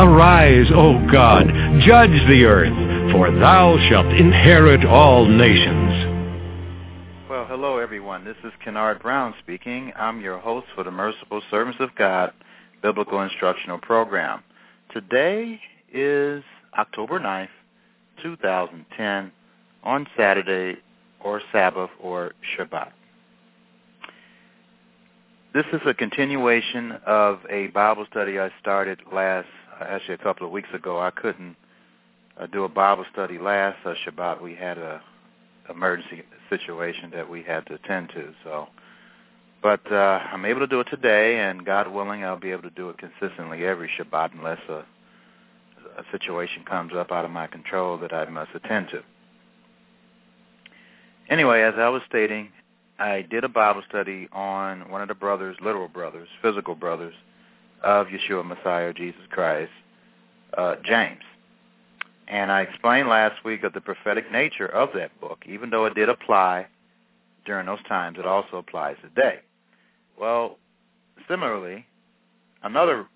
Arise, O God, judge the earth, for thou shalt inherit all nations. Well, hello everyone. This is Kennard Brown speaking. I'm your host for the Merciful Servants of God Biblical Instructional Program. Today is October 9th, 2010, on Saturday or Sabbath or Shabbat. This is a continuation of a Bible study I started last actually a couple of weeks ago. I couldn't uh, do a Bible study last uh, Shabbat. We had a emergency situation that we had to attend to. So, but uh, I'm able to do it today, and God willing, I'll be able to do it consistently every Shabbat unless a, a situation comes up out of my control that I must attend to. Anyway, as I was stating, I did a Bible study on one of the brothers, literal brothers, physical brothers, of Yeshua Messiah, Jesus Christ, uh, James. And I explained last week of the prophetic nature of that book. Even though it did apply during those times, it also applies today. Well, similarly, another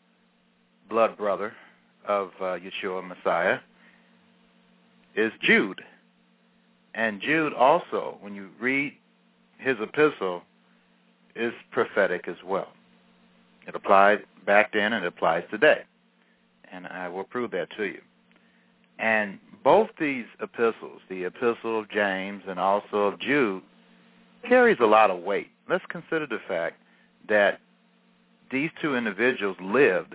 blood brother of uh, Yeshua Messiah is Jude. And Jude also, when you read his epistle, is prophetic as well. It applied back then and it applies today. And I will prove that to you. And both these epistles, the epistle of James and also of Jude, carries a lot of weight. Let's consider the fact that these two individuals lived,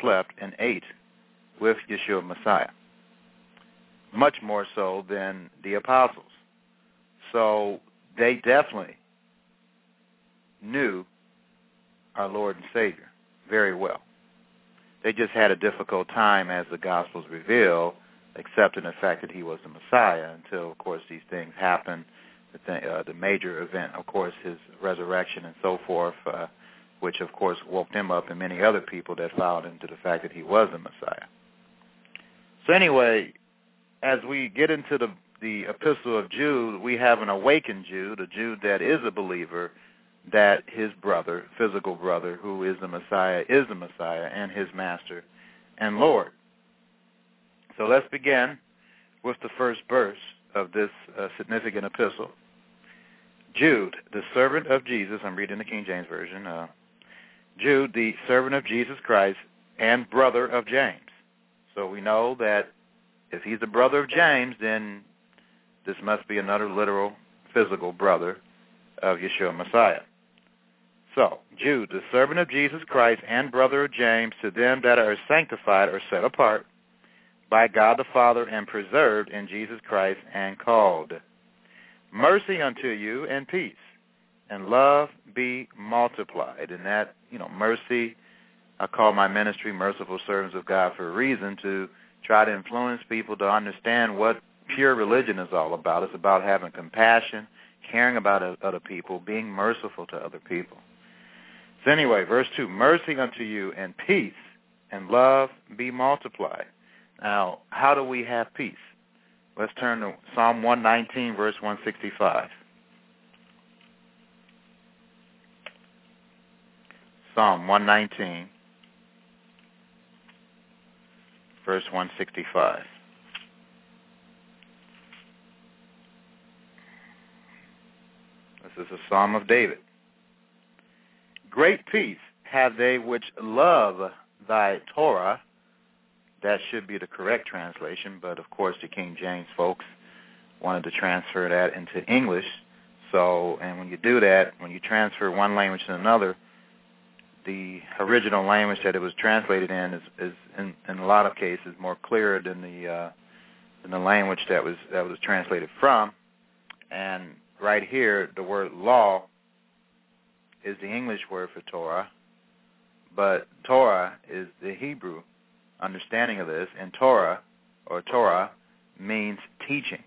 slept, and ate with Yeshua Messiah, much more so than the apostles. So they definitely knew our Lord and Savior very well. They just had a difficult time, as the Gospels reveal, accepting the fact that he was the Messiah until, of course, these things happened. The, th- uh, the major event, of course, his resurrection and so forth, uh, which, of course, woke them up and many other people that followed into the fact that he was the Messiah. So anyway, as we get into the the epistle of Jude, we have an awakened Jude, a Jude that is a believer, that his brother, physical brother, who is the Messiah, is the Messiah and his master and Lord. So let's begin with the first verse of this uh, significant epistle. Jude, the servant of Jesus, I'm reading the King James Version. Uh, Jude, the servant of Jesus Christ and brother of James. So we know that if he's the brother of James, then this must be another literal, physical brother of Yeshua Messiah. So, Jude, the servant of Jesus Christ and brother of James, to them that are sanctified or set apart by God the Father and preserved in Jesus Christ and called. Mercy unto you and peace, and love be multiplied. And that, you know, mercy, I call my ministry Merciful Servants of God for a reason to try to influence people to understand what pure religion is all about. It's about having compassion, caring about other people, being merciful to other people. So anyway, verse 2, mercy unto you and peace and love be multiplied. Now, how do we have peace? Let's turn to Psalm 119, verse 165. Psalm 119, verse 165. This is a psalm of David. Great peace have they which love thy Torah. that should be the correct translation, but of course the King James folks wanted to transfer that into English. So, and when you do that, when you transfer one language to another, the original language that it was translated in is, is in, in a lot of cases more clear than the uh, than the language that was that was translated from. And right here, the word law is the English word for Torah, but Torah is the Hebrew understanding of this, and Torah or Torah means teachings.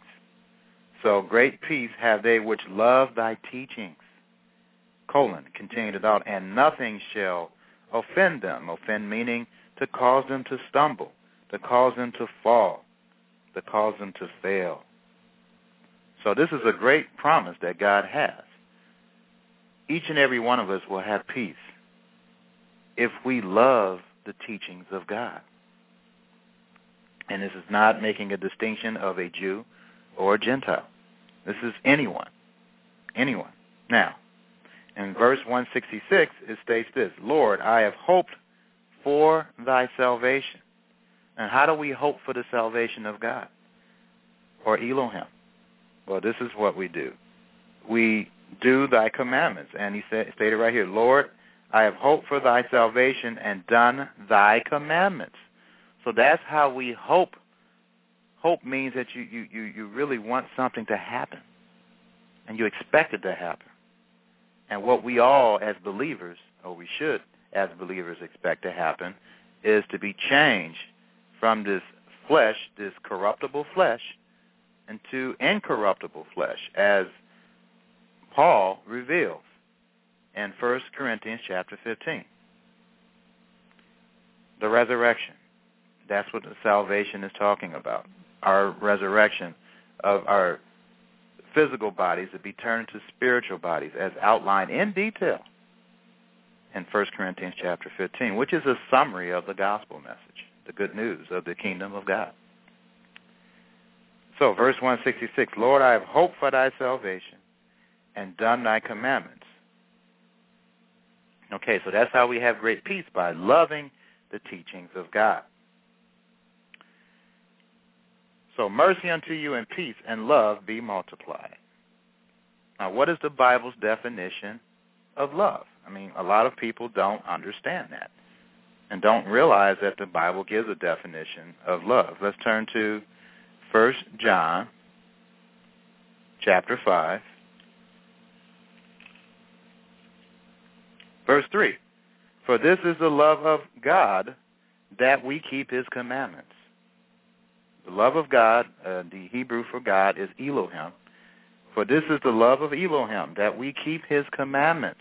So great peace have they which love thy teachings. Colon, continued out, and nothing shall offend them. Offend meaning to cause them to stumble, to cause them to fall, to cause them to fail. So this is a great promise that God has. Each and every one of us will have peace if we love the teachings of God. And this is not making a distinction of a Jew or a Gentile. This is anyone. Anyone. Now, in verse 166, it states this, Lord, I have hoped for thy salvation. And how do we hope for the salvation of God? Or Elohim? Well, this is what we do. We do thy commandments. And he said, stated right here, Lord, I have hoped for thy salvation and done thy commandments. So that's how we hope. Hope means that you, you, you, you really want something to happen. And you expect it to happen. And what we all as believers, or we should as believers expect to happen, is to be changed from this flesh, this corruptible flesh, into incorruptible flesh, as Paul reveals in 1 Corinthians chapter 15. The resurrection. That's what the salvation is talking about. Our resurrection of our physical bodies to be turned to spiritual bodies as outlined in detail in 1 Corinthians chapter 15, which is a summary of the gospel message, the good news of the kingdom of God. So, verse 166, Lord, I have hoped for thy salvation and done thy commandments. Okay, so that's how we have great peace, by loving the teachings of God. So mercy unto you and peace and love be multiplied. Now, what is the Bible's definition of love? I mean, a lot of people don't understand that and don't realize that the Bible gives a definition of love. Let's turn to 1 John chapter 5 verse 3. For this is the love of God that we keep his commandments. The love of God, uh, the Hebrew for God is Elohim. For this is the love of Elohim, that we keep his commandments.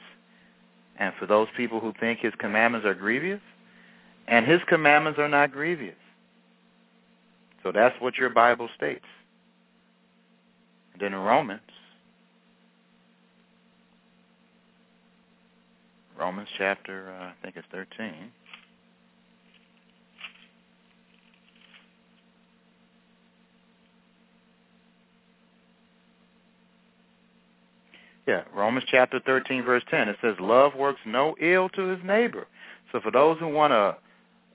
And for those people who think his commandments are grievous, and his commandments are not grievous. So that's what your Bible states. then in Romans, Romans chapter, uh, I think it's 13. Yeah, Romans chapter 13, verse 10. It says, love works no ill to his neighbor. So for those who want a,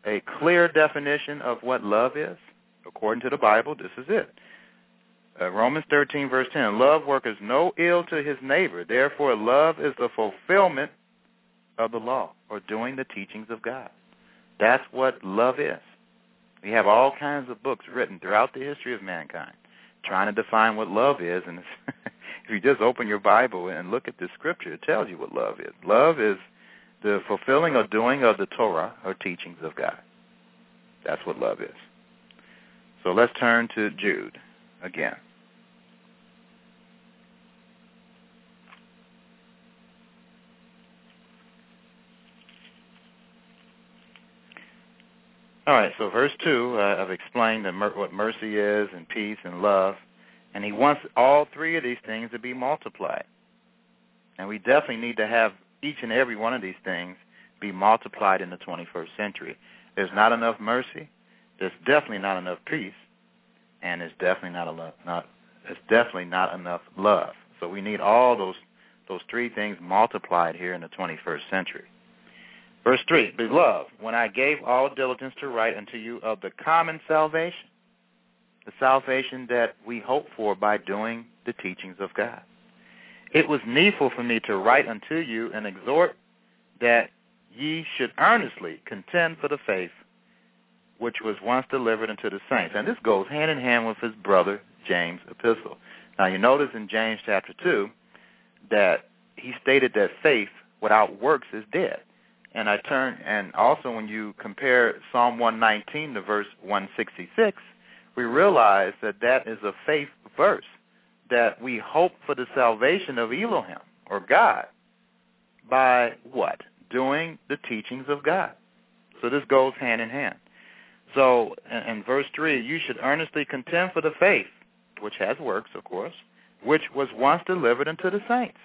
a clear definition of what love is, according to the Bible, this is it. Uh, Romans 13, verse 10, love worketh no ill to his neighbor. Therefore, love is the fulfillment of the law, or doing the teachings of God. That's what love is. We have all kinds of books written throughout the history of mankind trying to define what love is, and if you just open your Bible and look at the scripture, it tells you what love is. Love is the fulfilling or doing of the Torah or teachings of God. That's what love is. So let's turn to Jude again. All right, so verse 2, uh, I've explained mer- what mercy is and peace and love. And he wants all three of these things to be multiplied. And we definitely need to have each and every one of these things be multiplied in the 21st century. There's not enough mercy. There's definitely not enough peace. And there's definitely not enough, not, there's definitely not enough love. So we need all those, those three things multiplied here in the 21st century. Verse 3, Beloved, when I gave all diligence to write unto you of the common salvation, the salvation that we hope for by doing the teachings of God, it was needful for me to write unto you and exhort that ye should earnestly contend for the faith which was once delivered unto the saints. And this goes hand in hand with his brother James' epistle. Now you notice in James chapter 2 that he stated that faith without works is dead. And I turn, and also when you compare Psalm 119 to verse 166, we realize that that is a faith verse, that we hope for the salvation of Elohim, or God, by what? Doing the teachings of God. So this goes hand in hand. So in, verse 3, you should earnestly contend for the faith, which has works, of course, which was once delivered unto the saints.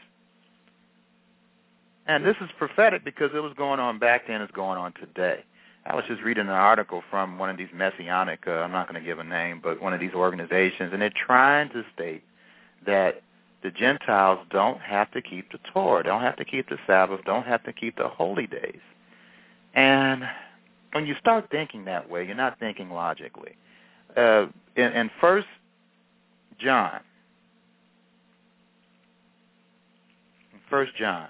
And this is prophetic because it was going on back then, it's going on today. I was just reading an article from one of these messianic, uh, I'm not going to give a name, but one of these organizations, and they're trying to state that the Gentiles don't have to keep the Torah, don't have to keep the Sabbath, don't have to keep the holy days. And when you start thinking that way, you're not thinking logically. Uh, in, in First John, First John,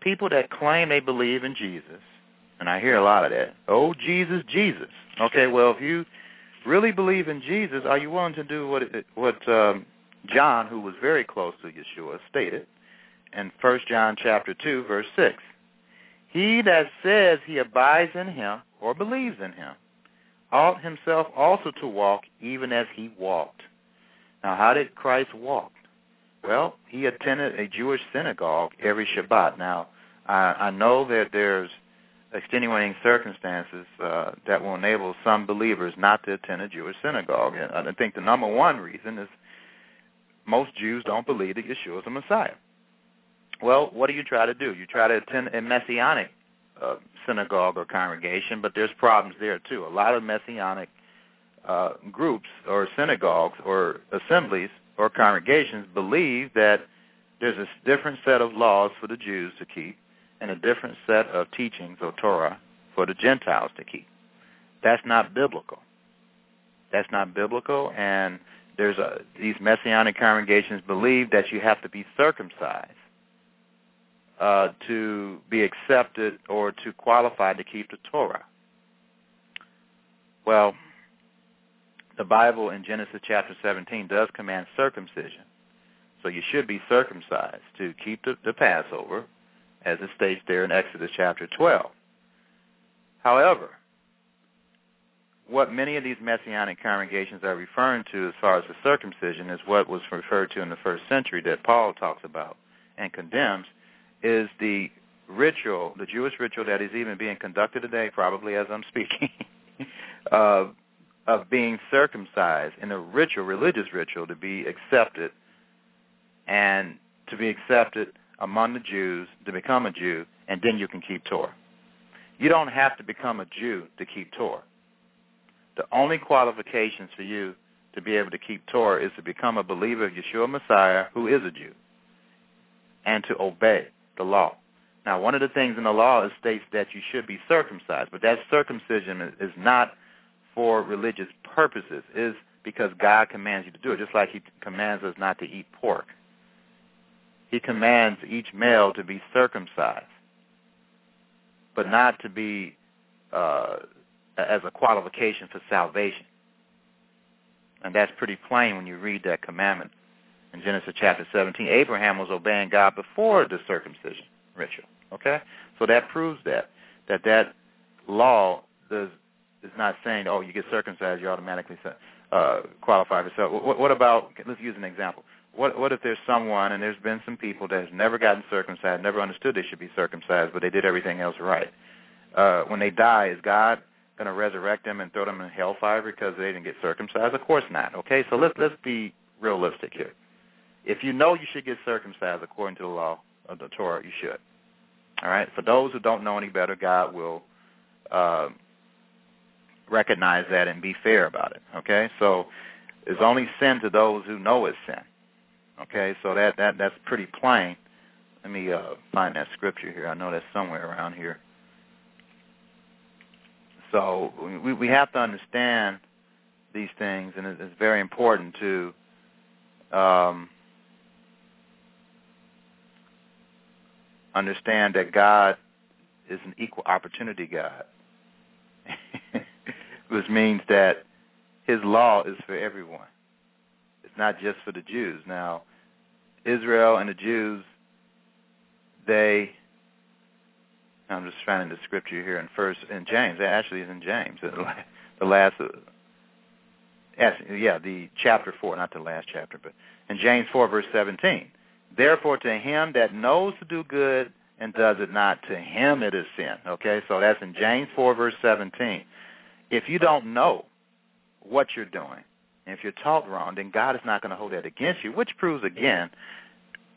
people that claim they believe in Jesus, and I hear a lot of that. Oh, Jesus, Jesus. Okay, well, if you really believe in Jesus, are you willing to do what what um, John, who was very close to Yeshua, stated in First John chapter two, verse six? He that says he abides in him or believes in him ought himself also to walk even as he walked. Now, how did Christ walk? Well, he attended a Jewish synagogue every Shabbat. Now, I, I know that there's extenuating circumstances uh, that will enable some believers not to attend a Jewish synagogue. And I think the number one reason is most Jews don't believe that Yeshua is the Messiah. Well, what do you try to do? You try to attend a messianic uh, synagogue or congregation, but there's problems there too. A lot of messianic uh, groups or synagogues or assemblies or congregations believe that there's a different set of laws for the Jews to keep and a different set of teachings or Torah for the Gentiles to keep. That's not biblical. That's not biblical, and there's a, these messianic congregations believe that you have to be circumcised uh, to be accepted or to qualify to keep the Torah. Well, the Bible in Genesis chapter 17 does command circumcision. So you should be circumcised to keep the, the Passover, as it states there in Exodus chapter 12. However, what many of these messianic congregations are referring to as far as the circumcision is what was referred to in the first century that Paul talks about and condemns is the ritual, the Jewish ritual that is even being conducted today, probably as I'm speaking, of of being circumcised in a ritual, religious ritual, to be accepted and to be accepted among the Jews, to become a Jew, and then you can keep Torah. You don't have to become a Jew to keep Torah. The only qualifications for you to be able to keep Torah is to become a believer of Yeshua Messiah, who is a Jew, and to obey the law. Now, one of the things in the law is states that you should be circumcised, but that circumcision is, is not for religious purposes. is because God commands you to do it, just like He commands us not to eat pork. He commands each male to be circumcised, but not to be uh, as a qualification for salvation. And that's pretty plain when you read that commandment in Genesis chapter 17, Abraham was obeying God before the circumcision ritual. Okay, so that proves that that that law does is not saying, oh, you get circumcised, you automatically uh, qualify for so. What, what about? Let's use an example. What what if there's someone and there's been some people that has never gotten circumcised, never understood they should be circumcised, but they did everything else right. Uh, when they die, is God going to resurrect them and throw them in hellfire because they didn't get circumcised? Of course not. Okay, so let's let's be realistic here. If you know you should get circumcised according to the law of the Torah, you should. All right. For those who don't know any better, God will uh, recognize that and be fair about it. Okay. So it's only sin to those who know it's sin. Okay. So that that that's pretty plain. Let me uh, find that scripture here. I know that's somewhere around here. So we, we have to understand these things, and it's very important to um, understand that God is an equal opportunity God, which means that His law is for everyone. It's not just for the Jews. Now, Israel and the Jews, they I'm just finding the scripture here in first in James. It actually is in James, the last, yeah, the chapter four, not the last chapter, but in James four verse seventeen. Therefore, to him that knows to do good and does it not, to him it is sin. Okay, so that's in James four verse seventeen. If you don't know what you're doing, and if you're taught wrong, then God is not going to hold that against you, which proves again.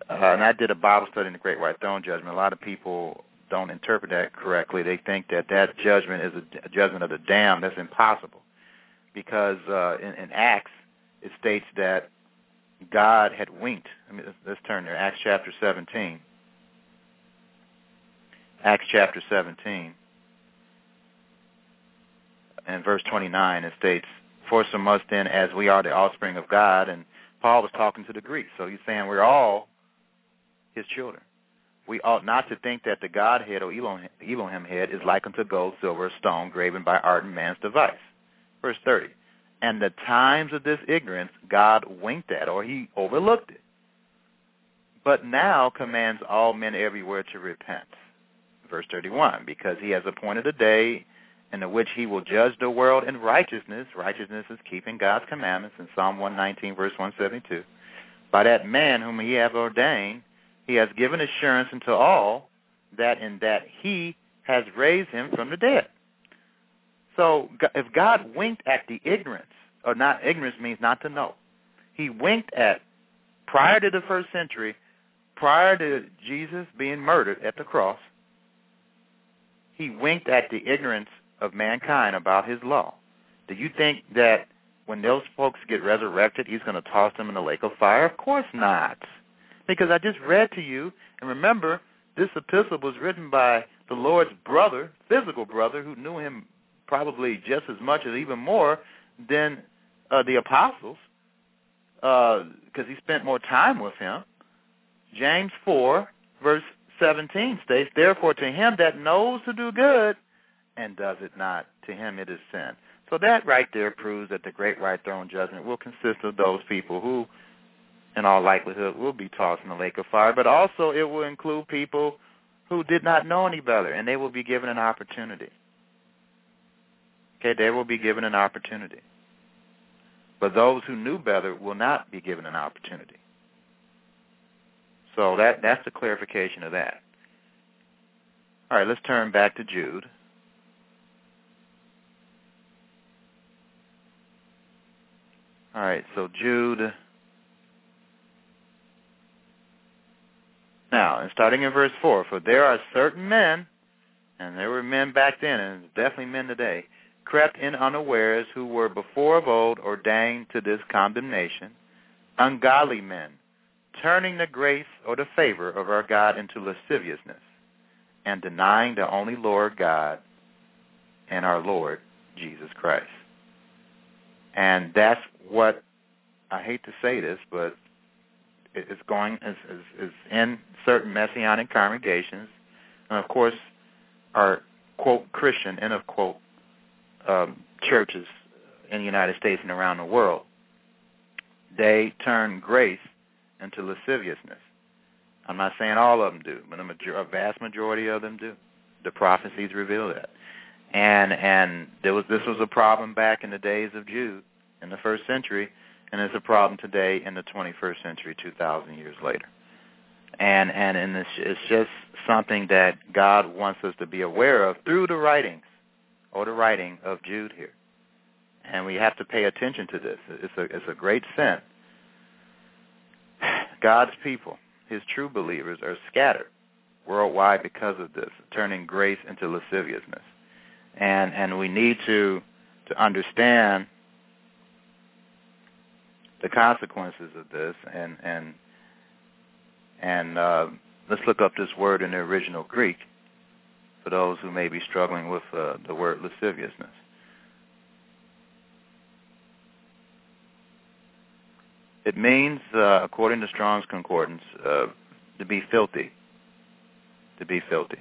Uh, and I did a Bible study in the Great White Throne Judgment. A lot of people don't interpret that correctly. They think that that judgment is a, judgment of the damned. That's impossible, because uh, in, in Acts it states that God had winked. I mean, let's, let's turn there. Acts chapter 17. Acts chapter 17. And verse 29, it states, For so much then as we are the offspring of God, and Paul was talking to the Greeks, so he's saying we're all his children we ought not to think that the Godhead or Elohim head is like unto gold, silver, stone, graven by art and man's device. Verse 30. And the times of this ignorance God winked at, or he overlooked it. But now commands all men everywhere to repent. Verse 31. Because he has appointed a day in the which he will judge the world in righteousness. Righteousness is keeping God's commandments in Psalm 119, verse 172. By that man whom he hath ordained, he has given assurance unto all that in that he has raised him from the dead. So if God winked at the ignorance, or not ignorance means not to know. He winked at prior to the first century, prior to Jesus being murdered at the cross, he winked at the ignorance of mankind about his law. Do you think that when those folks get resurrected, he's going to toss them in the lake of fire? Of course not. Because I just read to you, and remember, this epistle was written by the Lord's brother, physical brother, who knew him probably just as much as even more than uh, the apostles, because uh, he spent more time with him. James 4, verse 17 states, Therefore to him that knows to do good and does it not, to him it is sin. So that right there proves that the great white throne judgment will consist of those people who in all likelihood, will be tossed in the lake of fire. But also it will include people who did not know any better, and they will be given an opportunity. Okay, they will be given an opportunity. But those who knew better will not be given an opportunity. So that that's the clarification of that. All right, let's turn back to Jude. All right, so Jude Now, and starting in verse 4, for there are certain men, and there were men back then, and definitely men today, crept in unawares who were before of old ordained to this condemnation, ungodly men, turning the grace or the favor of our God into lasciviousness, and denying the only Lord God and our Lord Jesus Christ. And that's what I hate to say this, but it's going is, is, is in certain messianic congregations, and of course, our quote Christian end of quote um, churches in the United States and around the world. They turn grace into lasciviousness. I'm not saying all of them do, but a, major, a vast majority of them do. The prophecies reveal that. And and there was this was a problem back in the days of Jude in the first century and it's a problem today in the 21st century, 2,000 years later. And and and it's, it's just something that God wants us to be aware of through the writings or the writing of Jude here. And we have to pay attention to this. It's a it's a great sin. God's people, his true believers, are scattered worldwide because of this, turning grace into lasciviousness. And and we need to to understand the consequences of this and and and uh, let's look up this word in the original Greek. for those who may be struggling with uh, the word lasciviousness. It means, uh, according to Strong's Concordance, uh, to be filthy. To be filthy.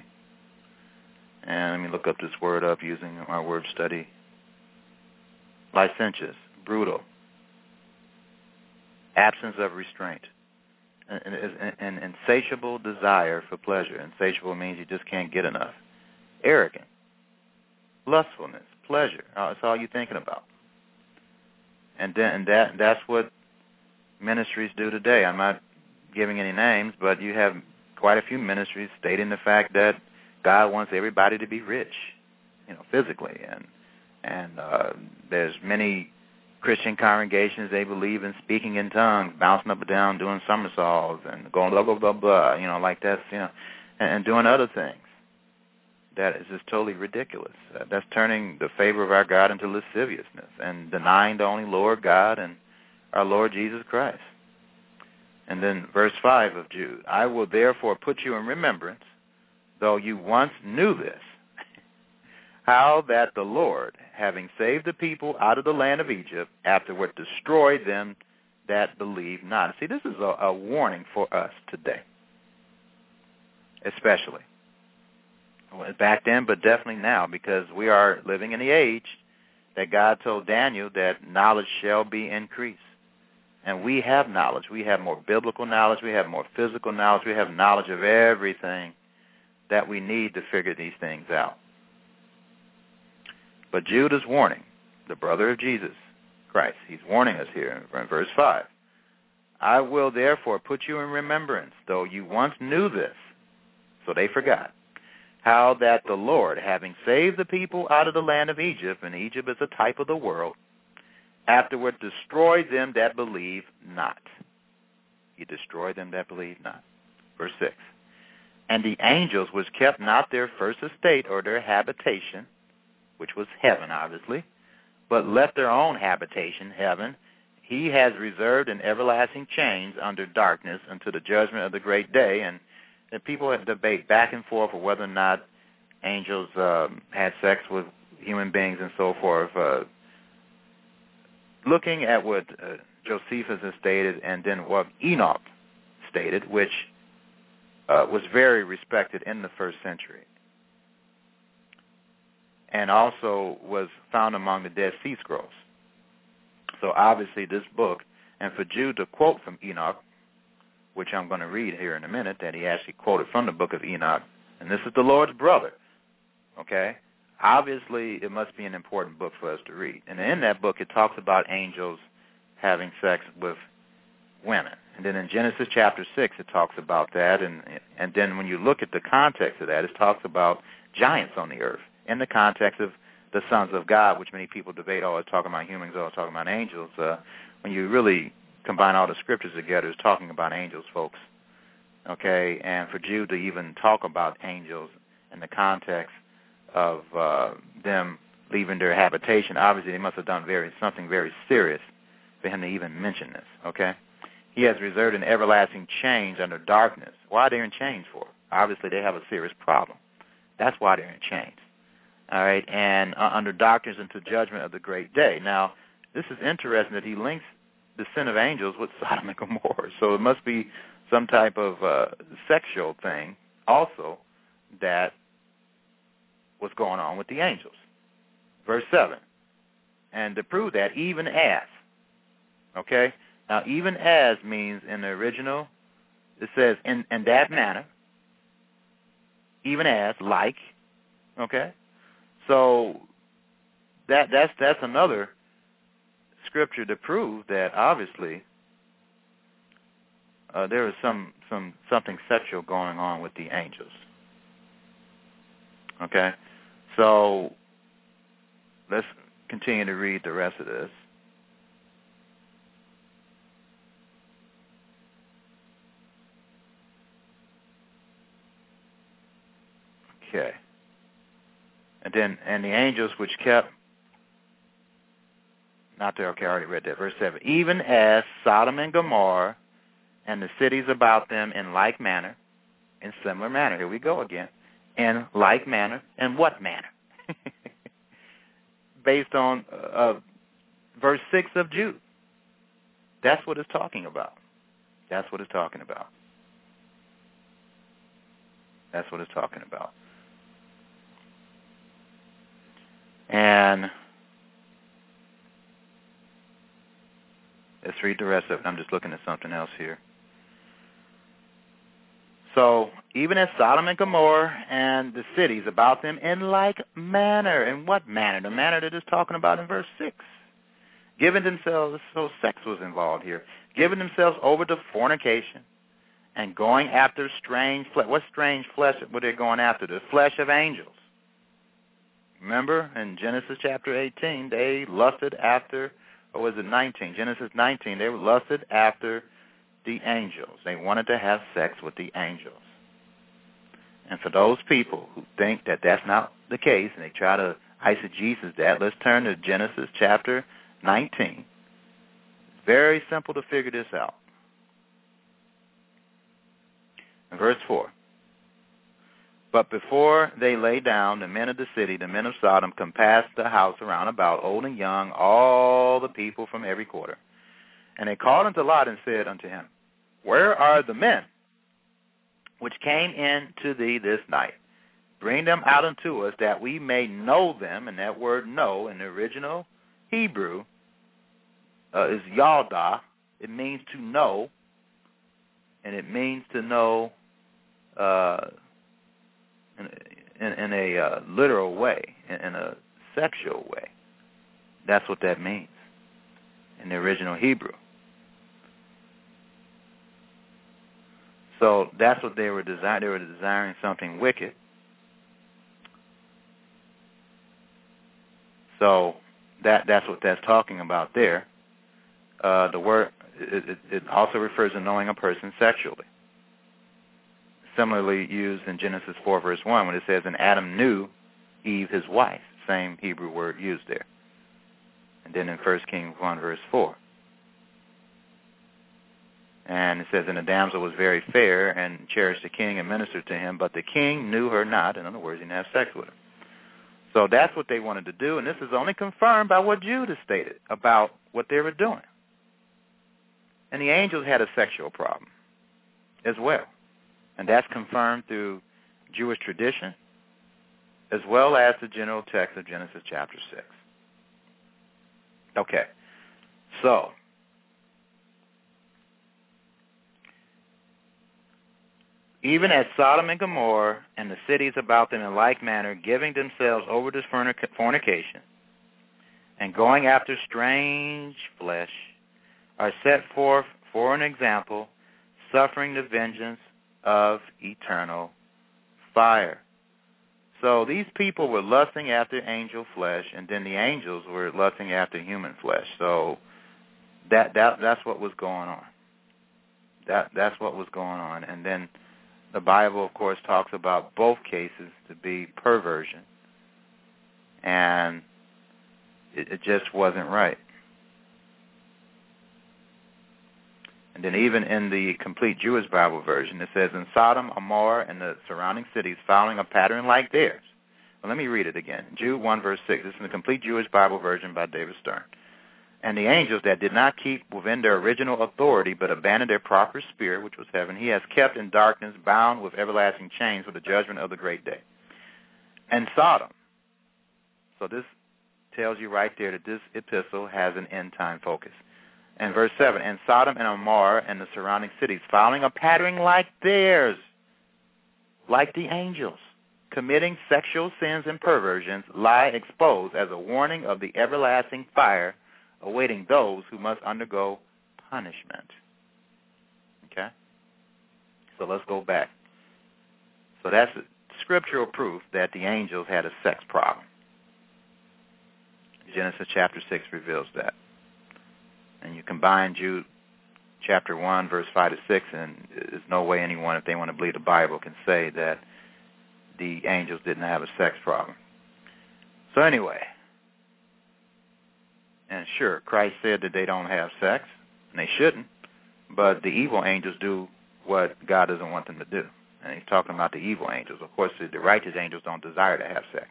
And let me look up this word up using our word study. Licentious, brutal, absence of restraint, an, an, an insatiable desire for pleasure. Insatiable means you just can't get enough. Arrogant, lustfulness, pleasure. Uh, that's all you're thinking about. And then and that that's what ministries do today. I'm not giving any names, but you have quite a few ministries stating the fact that God wants everybody to be rich, you know, physically, and and uh, there's many Christian congregations they believe in speaking in tongues, bouncing up and down, doing somersaults, and going blah blah blah blah, you know, like that's you know, and, and doing other things. That is just totally ridiculous. Uh, that's turning the favor of our God into lasciviousness and denying the only Lord God and our Lord Jesus Christ. And then verse 5 of Jude, I will therefore put you in remembrance, though you once knew this, how that the Lord, having saved the people out of the land of Egypt, afterward destroyed them that believe not. See, this is a, a warning for us today, especially. Back then, but definitely now, because we are living in the age that God told Daniel that knowledge shall be increased. And we have knowledge. We have more biblical knowledge. We have more physical knowledge. We have knowledge of everything that we need to figure these things out. But Jude is warning, the brother of Jesus Christ. He's warning us here in verse 5. I will therefore put you in remembrance, though you once knew this. So they forgot. How that the Lord, having saved the people out of the land of Egypt, and Egypt is a type of the world, afterward destroyed them that believe not. He destroyed them that believe not. Verse 6. And the angels which kept not their first estate or their habitation, which was heaven, obviously, but left their own habitation, heaven, he has reserved in everlasting chains under darkness unto the judgment of the great day. And, and people have debate back and forth whether or not angels um, had sex with human beings and so forth. Uh, looking at what uh, Josephus has stated and then what Enoch stated, which uh, was very respected in the first century and also was found among the Dead Sea Scrolls. So obviously this book, and for Jude to quote from Enoch, which I'm going to read here in a minute, that he actually quoted from the book of Enoch, and this is the Lord's brother, okay? obviously it must be an important book for us to read. And in that book, it talks about angels having sex with women. And then in Genesis chapter 6, it talks about that. And, and then when you look at the context of that, it talks about giants on the earth in the context of the sons of God, which many people debate, oh, it's talking about humans, oh, it's talking about angels. Uh, when you really combine all the scriptures together, it's talking about angels, folks. Okay? And for Jude to even talk about angels in the context of uh, them leaving their habitation. Obviously, they must have done very something very serious for him to even mention this. Okay, he has reserved an everlasting change under darkness. Why are they in chains for? Obviously, they have a serious problem. That's why they're in chains. All right, and uh, under darkness into judgment of the great day. Now, this is interesting that he links the sin of angels with Sodom and Gomorrah. So it must be some type of uh, sexual thing also that was going on with the angels. Verse 7. And to prove that, even as. Okay? Now, even as means in the original, it says in, in that manner, even as, like. Okay? So that that's that's another scripture to prove that obviously uh, there is some some something sexual going on with the angels. Okay, so let's continue to read the rest of this. Okay. And then, and the angels which kept, not there, okay, I already read that, verse 7. Even as Sodom and Gomorrah and the cities about them in like manner, in similar manner, here we go again, in like manner. In what manner? Based on uh, verse 6 of Jude. That's what it's talking about. That's what it's talking about. That's what it's talking about. And let's read the rest of it. I'm just looking at something else here. So even as Sodom and Gomorrah and the cities about them in like manner. In what manner? The manner that is talking about in verse 6. Giving themselves, so sex was involved here, giving themselves over to fornication and going after strange flesh. What strange flesh were they going after? The flesh of angels. Remember in Genesis chapter 18, they lusted after, or was it 19? Genesis 19, they lusted after the angels. They wanted to have sex with the angels. And for those people who think that that's not the case and they try to eisegesis that, let's turn to Genesis chapter 19. Very simple to figure this out. In verse 4. But before they lay down, the men of the city, the men of Sodom, compassed the house around about, old and young, all the people from every quarter. And they called unto Lot and said unto him, Where are the men which came in to thee this night? Bring them out unto us, that we may know them. And that word know in the original Hebrew uh, is yalda. It means to know, and it means to know uh, in, in, in a uh, literal way, in, in a sexual way. That's what that means in the original Hebrew. So that's what they were desiring. They were desiring something wicked. So that that's what that's talking about there. Uh, the word it, it also refers to knowing a person sexually similarly used in Genesis 4, verse 1, when it says, And Adam knew Eve his wife. Same Hebrew word used there. And then in 1 Kings 1, verse 4. And it says, And the damsel was very fair and cherished the king and ministered to him, but the king knew her not. In other words, he didn't have sex with her. So that's what they wanted to do, and this is only confirmed by what Judas stated about what they were doing. And the angels had a sexual problem as well. And that's confirmed through Jewish tradition as well as the general text of Genesis chapter 6. Okay. So, even as Sodom and Gomorrah and the cities about them in like manner, giving themselves over to fornication and going after strange flesh, are set forth for an example, suffering the vengeance of eternal fire. So these people were lusting after angel flesh, and then the angels were lusting after human flesh. So that that that's what was going on. That that's what was going on, and then the Bible, of course, talks about both cases to be perversion, and it, it just wasn't right. And then even in the complete Jewish Bible version, it says, In Sodom, Amorah, and the surrounding cities, following a pattern like theirs. Well, let me read it again. Jude 1, verse 6. This is the complete Jewish Bible version by David Stern. And the angels that did not keep within their original authority, but abandoned their proper spirit, which was heaven, he has kept in darkness, bound with everlasting chains for the judgment of the great day. And Sodom. So this tells you right there that this epistle has an end-time focus. And verse 7, and Sodom and Amorah and the surrounding cities, following a pattern like theirs, like the angels, committing sexual sins and perversions, lie exposed as a warning of the everlasting fire awaiting those who must undergo punishment. Okay? So let's go back. So that's scriptural proof that the angels had a sex problem. Genesis chapter 6 reveals that and you combine Jude chapter 1, verse 5 to 6, and there's no way anyone, if they want to believe the Bible, can say that the angels didn't have a sex problem. So anyway, and sure, Christ said that they don't have sex, and they shouldn't, but the evil angels do what God doesn't want them to do, and he's talking about the evil angels. Of course, the righteous angels don't desire to have sex.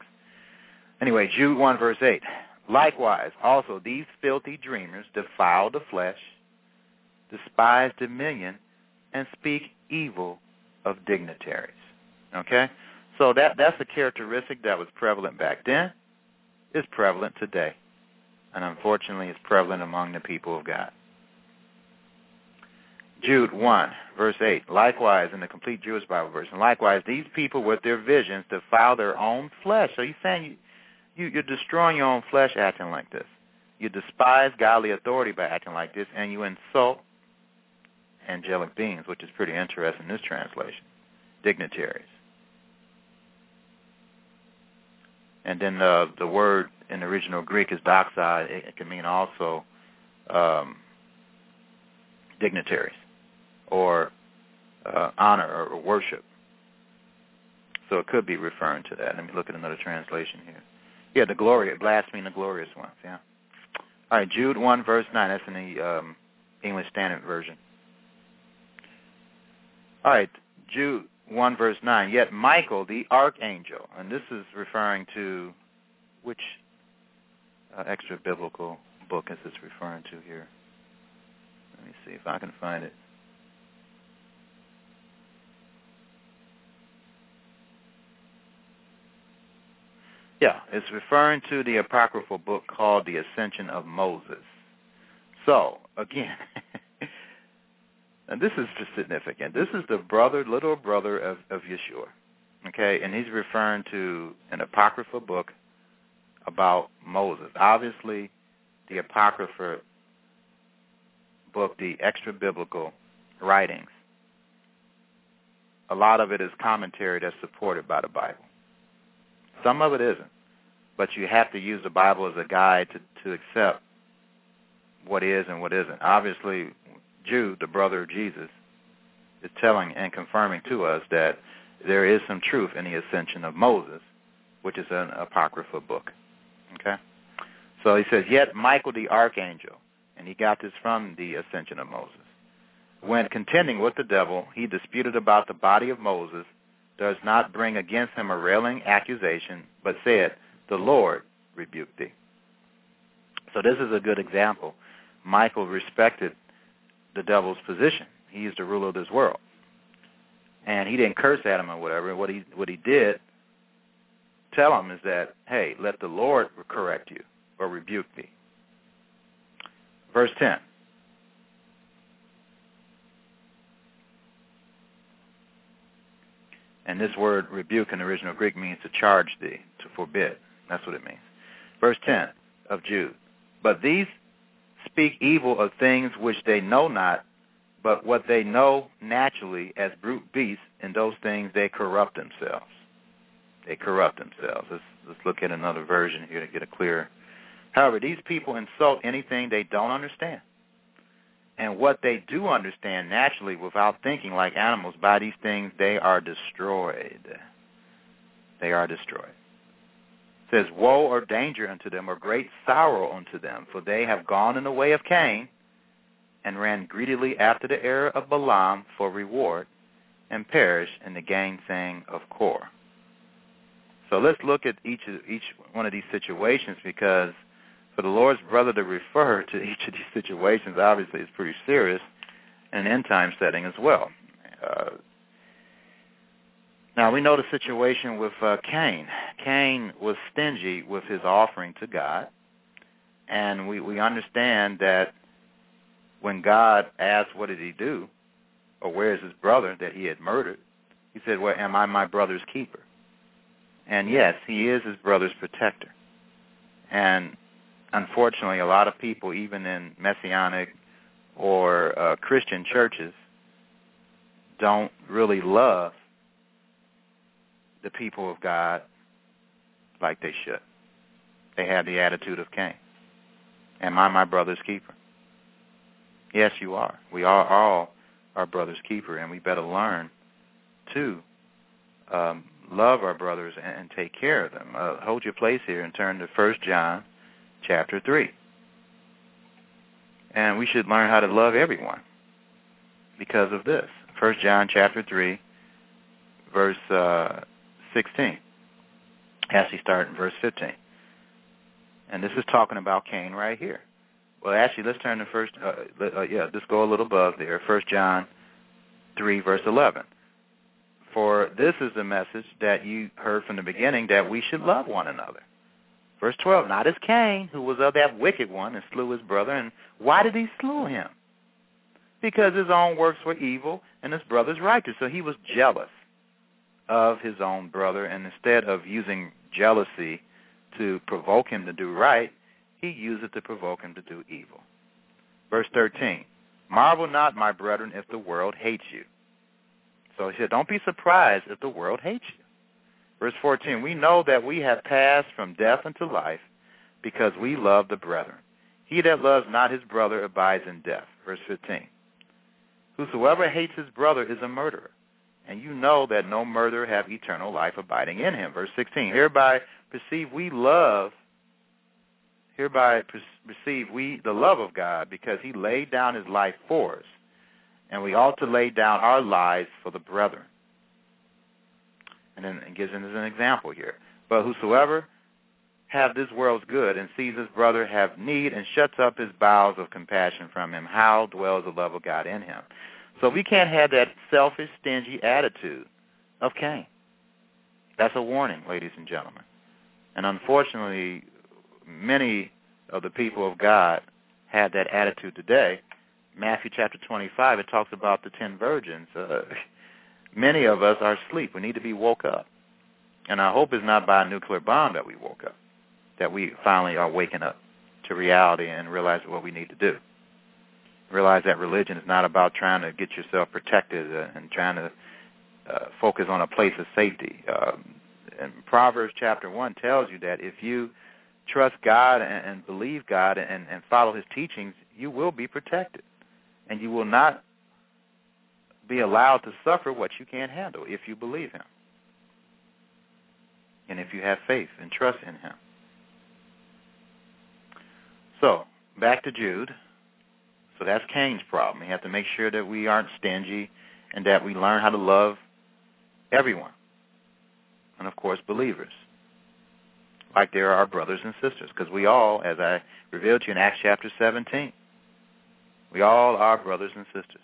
Anyway, Jude 1, verse 8. Likewise, also these filthy dreamers defile the flesh, despise dominion, and speak evil of dignitaries. Okay? So that that's a characteristic that was prevalent back then, is prevalent today. And unfortunately is prevalent among the people of God. Jude 1, verse 8. Likewise, in the complete Jewish Bible version, likewise, these people with their visions defile their own flesh. So he's saying you, you, you're destroying your own flesh acting like this. You despise godly authority by acting like this, and you insult angelic beings, which is pretty interesting in this translation, dignitaries. And then the the word in the original Greek is doxa. It, it can mean also um, dignitaries or uh, honor or worship. So it could be referring to that. Let me look at another translation here. Yeah, the glory, blaspheme the glorious ones. Yeah. All right, Jude one verse nine. That's in the um, English Standard Version. All right, Jude 1 verse 9. Yet Michael, the archangel, and this is referring to which uh, extra biblical book is this referring to here? Let me see if I can find it. Yeah, it's referring to the apocryphal book called The Ascension of Moses. So, again, and this is just significant. This is the brother, little brother of, of Yeshua. Okay, and he's referring to an apocryphal book about Moses. Obviously, the apocrypha book, the extra biblical writings, a lot of it is commentary that's supported by the Bible. Some of it isn't, but you have to use the Bible as a guide to, to accept what is and what isn't. Obviously, Jude, the brother of Jesus, is telling and confirming to us that there is some truth in the ascension of Moses, which is an apocryphal book. Okay? So he says, Yet Michael the archangel, and he got this from the ascension of Moses, when contending with the devil, he disputed about the body of Moses, does not bring against him a railing accusation, but said, The Lord rebuked thee. So this is a good example. Michael respected the devil's position. He is the ruler of this world. And he didn't curse at him or whatever. What he what he did tell him is that, hey, let the Lord correct you or rebuke thee. Verse 10. And this word rebuke in the original Greek means to charge thee, to forbid. That's what it means. Verse 10 of Jude. But these speak evil of things which they know not, but what they know naturally as brute beasts, in those things they corrupt themselves. They corrupt themselves. Let's, let's look at another version here to get a clearer. However, these people insult anything they don't understand. And what they do understand naturally without thinking like animals, by these things they are destroyed. They are destroyed says, Woe or danger unto them, or great sorrow unto them, for they have gone in the way of Cain, and ran greedily after the error of Balaam for reward, and perished in the gainsaying of Kor. So let's look at each each one of these situations because for the Lord's brother to refer to each of these situations obviously is pretty serious in an end time setting as well. Uh, now we know the situation with uh, Cain. Cain was stingy with his offering to God, and we we understand that when God asked, "What did he do?" or "Where is his brother that he had murdered?" he said, "Well, am I my brother's keeper?" And yes, he is his brother's protector. And unfortunately, a lot of people, even in messianic or uh, Christian churches, don't really love the people of God like they should. They have the attitude of Cain. Am I my brother's keeper? Yes, you are. We are all our brother's keeper, and we better learn to um, love our brothers and, take care of them. Uh, hold your place here and turn to First John chapter 3. And we should learn how to love everyone because of this. First John chapter 3 verse uh, 16. Actually, start in verse 15. And this is talking about Cain right here. Well, actually, let's turn to first. Uh, uh, yeah, let's go a little above there. First John 3, verse 11. For this is the message that you heard from the beginning, that we should love one another. Verse 12, not as Cain, who was of that wicked one and slew his brother. And why did he slew him? Because his own works were evil and his brother's righteous. So he was jealous of his own brother, and instead of using jealousy to provoke him to do right, he used it to provoke him to do evil. Verse 13, marvel not, my brethren, if the world hates you. So he said, don't be surprised if the world hates you. Verse 14, we know that we have passed from death unto life because we love the brethren. He that loves not his brother abides in death. Verse 15, whosoever hates his brother is a murderer. And you know that no murderer have eternal life abiding in him. Verse 16, hereby perceive we love, hereby perceive we the love of God because he laid down his life for us. And we ought to lay down our lives for the brethren. And then it gives us an example here. But whosoever have this world's good and sees his brother have need and shuts up his bowels of compassion from him, how dwells the love of God in him? So we can't have that selfish, stingy attitude of Cain. That's a warning, ladies and gentlemen. And unfortunately, many of the people of God had that attitude today. Matthew chapter 25, it talks about the ten virgins. Uh, many of us are asleep. We need to be woke up. And I hope it's not by a nuclear bomb that we woke up, that we finally are waking up to reality and realize what we need to do. Realize that religion is not about trying to get yourself protected uh, and trying to uh, focus on a place of safety. Um, and Proverbs chapter 1 tells you that if you trust God and, and believe God and, and follow his teachings, you will be protected. And you will not be allowed to suffer what you can't handle if you believe him. And if you have faith and trust in him. So, back to Jude. So that's Cain's problem. We have to make sure that we aren't stingy and that we learn how to love everyone. And of course, believers. Like they are our brothers and sisters. Because we all, as I revealed to you in Acts chapter 17, we all are brothers and sisters.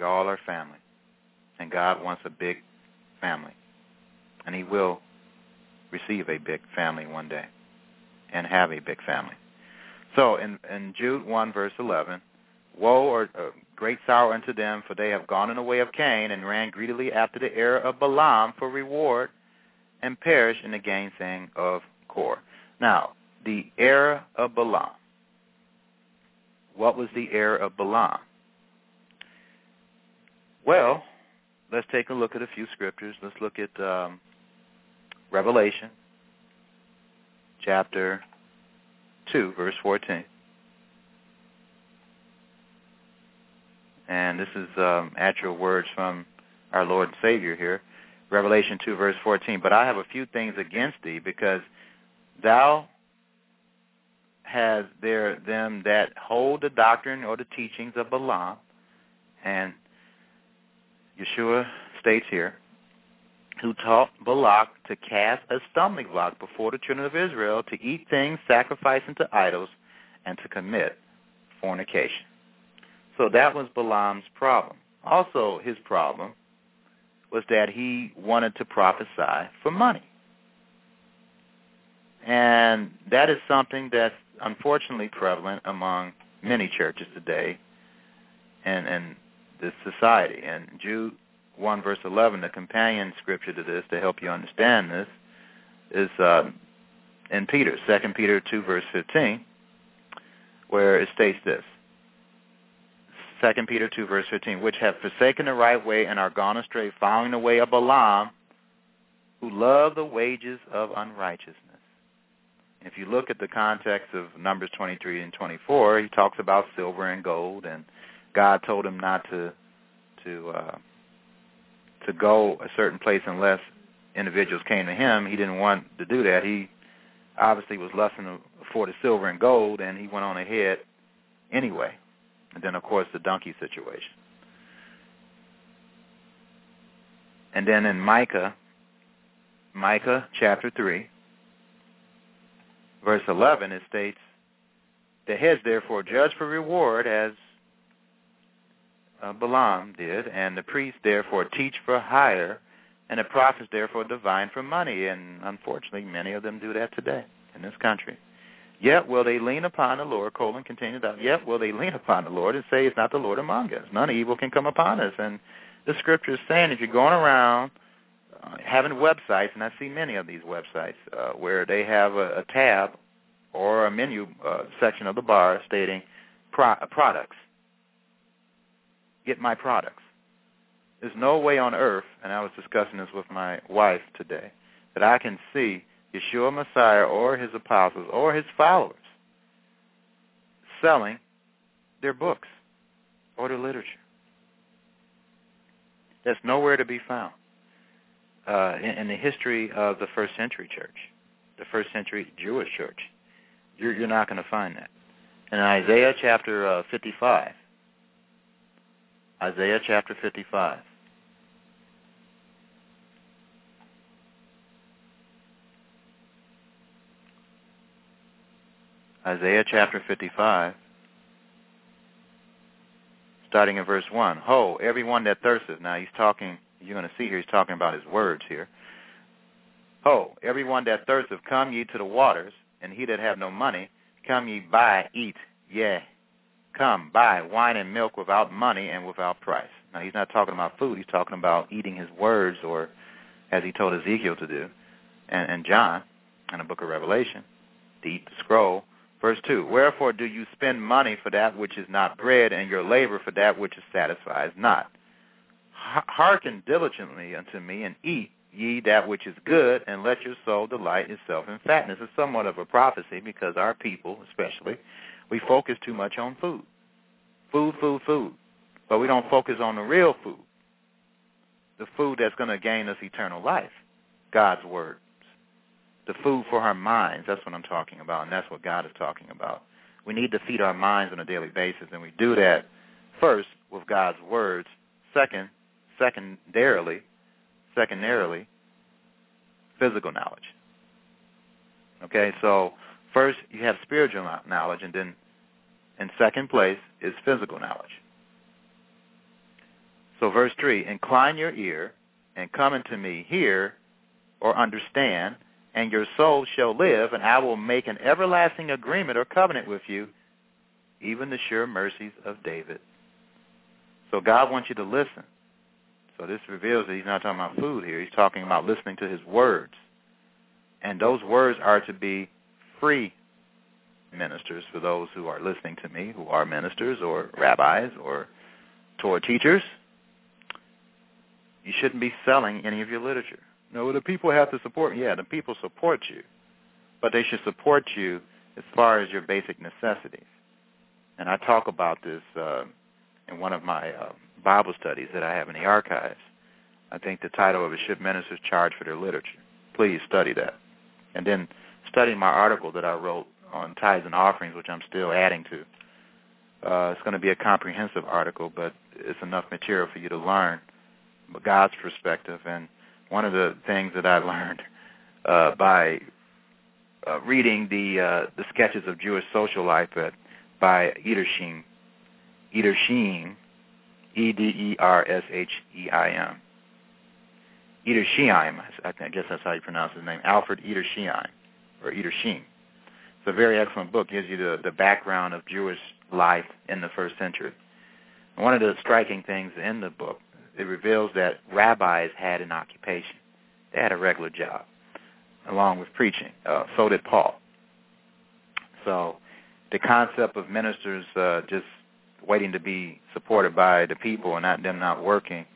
We all are family. And God wants a big family. And he will receive a big family one day and have a big family. So in, in Jude 1, verse 11, Woe or uh, great sorrow unto them, for they have gone in the way of Cain and ran greedily after the error of Balaam for reward and perished in the gainsaying of Kor. Now, the error of Balaam. What was the error of Balaam? Well, let's take a look at a few scriptures. Let's look at um, Revelation chapter 2, verse 14. And this is um, actual words from our Lord and Savior here. Revelation 2, verse 14. But I have a few things against thee, because thou has there them that hold the doctrine or the teachings of Balaam, and Yeshua states here, who taught Balak to cast a stumbling block before the children of Israel to eat things sacrificed unto idols and to commit fornication. So that was Balaam's problem. Also his problem was that he wanted to prophesy for money. And that is something that's unfortunately prevalent among many churches today and, and this society. And Jude 1 verse 11, the companion scripture to this to help you understand this is uh, in Peter, 2 Peter 2 verse 15, where it states this. 2 Peter 2 verse 15, which have forsaken the right way and are gone astray, following the way of Balaam, who love the wages of unrighteousness. If you look at the context of Numbers 23 and 24, he talks about silver and gold, and God told him not to to uh, to go a certain place unless individuals came to him. He didn't want to do that. He obviously was lusting for the silver and gold, and he went on ahead anyway. And then, of course, the donkey situation. And then in Micah, Micah chapter 3, verse 11, it states, The heads therefore judge for reward as uh, Balaam did, and the priests therefore teach for hire, and the prophets therefore divine for money. And unfortunately, many of them do that today in this country. Yet will they lean upon the Lord, colon continued out, yet will they lean upon the Lord and say, it's not the Lord among us. None evil can come upon us. And the scripture is saying if you're going around uh, having websites, and I see many of these websites uh, where they have a, a tab or a menu uh, section of the bar stating pro- products. Get my products. There's no way on earth, and I was discussing this with my wife today, that I can see Yeshua Messiah or his apostles or his followers selling their books or their literature. That's nowhere to be found uh, in, in, the history of the first century church, the first century Jewish church. You're, you're not going to find that. In Isaiah chapter uh, 55, Isaiah chapter 55, Isaiah chapter 55, starting in verse 1. Ho, everyone that thirsteth. Now he's talking, you're going to see here, he's talking about his words here. Ho, everyone that thirsteth, come ye to the waters, and he that have no money, come ye buy, eat, yea. Come, buy wine and milk without money and without price. Now he's not talking about food, he's talking about eating his words, or as he told Ezekiel to do, and, and John in the book of Revelation, to eat the scroll Verse 2, Wherefore do you spend money for that which is not bread, and your labor for that which is satisfies not? Hearken diligently unto me, and eat ye that which is good, and let your soul delight itself in fatness. It's somewhat of a prophecy because our people, especially, we focus too much on food. Food, food, food. But we don't focus on the real food. The food that's going to gain us eternal life. God's Word the food for our minds. That's what I'm talking about, and that's what God is talking about. We need to feed our minds on a daily basis, and we do that first with God's words. Second, secondarily, secondarily, physical knowledge. Okay, so first you have spiritual knowledge, and then in second place is physical knowledge. So verse 3, incline your ear and come unto me, hear or understand, and your soul shall live, and I will make an everlasting agreement or covenant with you, even the sure mercies of David. So God wants you to listen. So this reveals that he's not talking about food here. He's talking about listening to his words. And those words are to be free ministers for those who are listening to me, who are ministers or rabbis or Torah teachers. You shouldn't be selling any of your literature. No, the people have to support. Yeah, the people support you, but they should support you as far as your basic necessities. And I talk about this uh, in one of my uh, Bible studies that I have in the archives. I think the title of it should ministers charge for their literature. Please study that, and then study my article that I wrote on tithes and offerings, which I'm still adding to. Uh, it's going to be a comprehensive article, but it's enough material for you to learn God's perspective and one of the things that I learned uh, by uh, reading the uh, the sketches of Jewish social life at, by Edersheim, Edersheim, E-D-E-R-S-H-E-I-M. Edersheim, I guess that's how you pronounce his name, Alfred Edersheim, or Edersheim. It's a very excellent book. gives you the, the background of Jewish life in the first century. And one of the striking things in the book it reveals that rabbis had an occupation. They had a regular job, along with preaching. Uh, so did Paul. So the concept of ministers uh, just waiting to be supported by the people and not them not working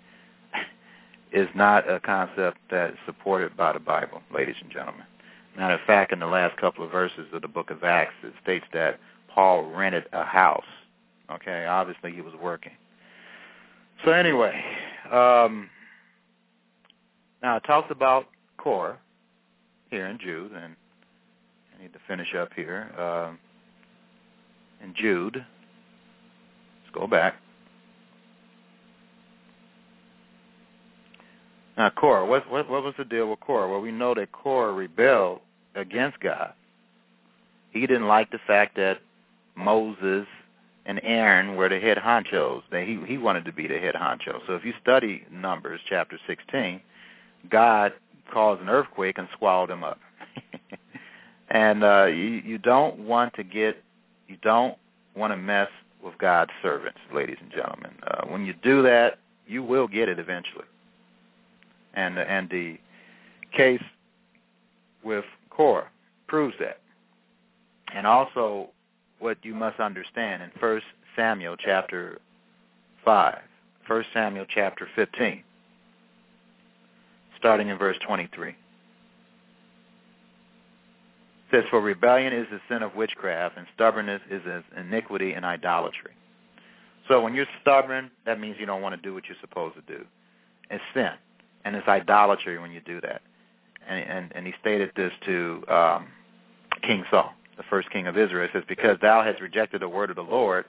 is not a concept that's supported by the Bible, ladies and gentlemen. Matter of fact, in the last couple of verses of the book of Acts, it states that Paul rented a house. Okay, obviously he was working. So anyway, um, now it talks about Korah here in Jude, and I need to finish up here. Um, in Jude, let's go back. Now, Korah, what, what, what was the deal with Korah? Well, we know that Korah rebelled against God. He didn't like the fact that Moses and Aaron were the head honchos. That he he wanted to be the head honcho. So if you study Numbers chapter 16, God caused an earthquake and swallowed him up. and uh, you you don't want to get you don't want to mess with God's servants, ladies and gentlemen. Uh, when you do that, you will get it eventually. And and the case with Korah proves that. And also what you must understand in First Samuel chapter 5, 1 Samuel chapter 15, starting in verse 23. It says, For rebellion is the sin of witchcraft, and stubbornness is as iniquity and idolatry. So when you're stubborn, that means you don't want to do what you're supposed to do. It's sin, and it's idolatry when you do that. And, and, and he stated this to um, King Saul the first king of Israel. Says, Because thou hast rejected the word of the Lord,